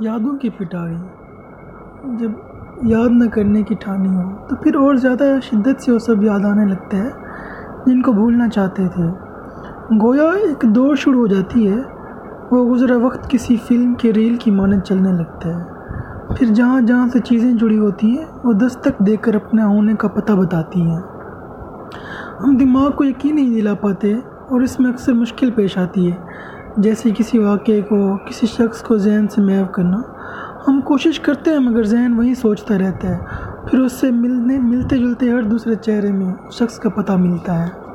یادوں کی پٹاری جب یاد نہ کرنے کی ٹھانی ہو، تو پھر اور زیادہ شدت سے وہ سب یاد آنے لگتا ہے جن کو بھولنا چاہتے تھے۔ گویا ایک دوڑ شروع ہو جاتی ہے، وہ گزرا وقت کسی فلم کے ریل کی مانند چلنے لگتا ہے پھر جہاں جہاں سے چیزیں جڑی ہوتی ہیں، وہ دستک دے کر اپنے ہونے کا پتہ بتاتی ہیں۔ ہم دماغ کو یقین نہیں دلا پاتے اور اس میں اکثر مشکل پیش آتی ہے۔ جیسے کسی واقعے کو، کسی شخص کو ذہن سے محو کرنا۔ ہم کوشش کرتے ہیں، مگر ذہن وہی سوچتا رہتا ہے۔ پھر اس سے ملنے، ملتے جلتے ہر دوسرے چہرے میں شخص کا پتہ ملتا ہے۔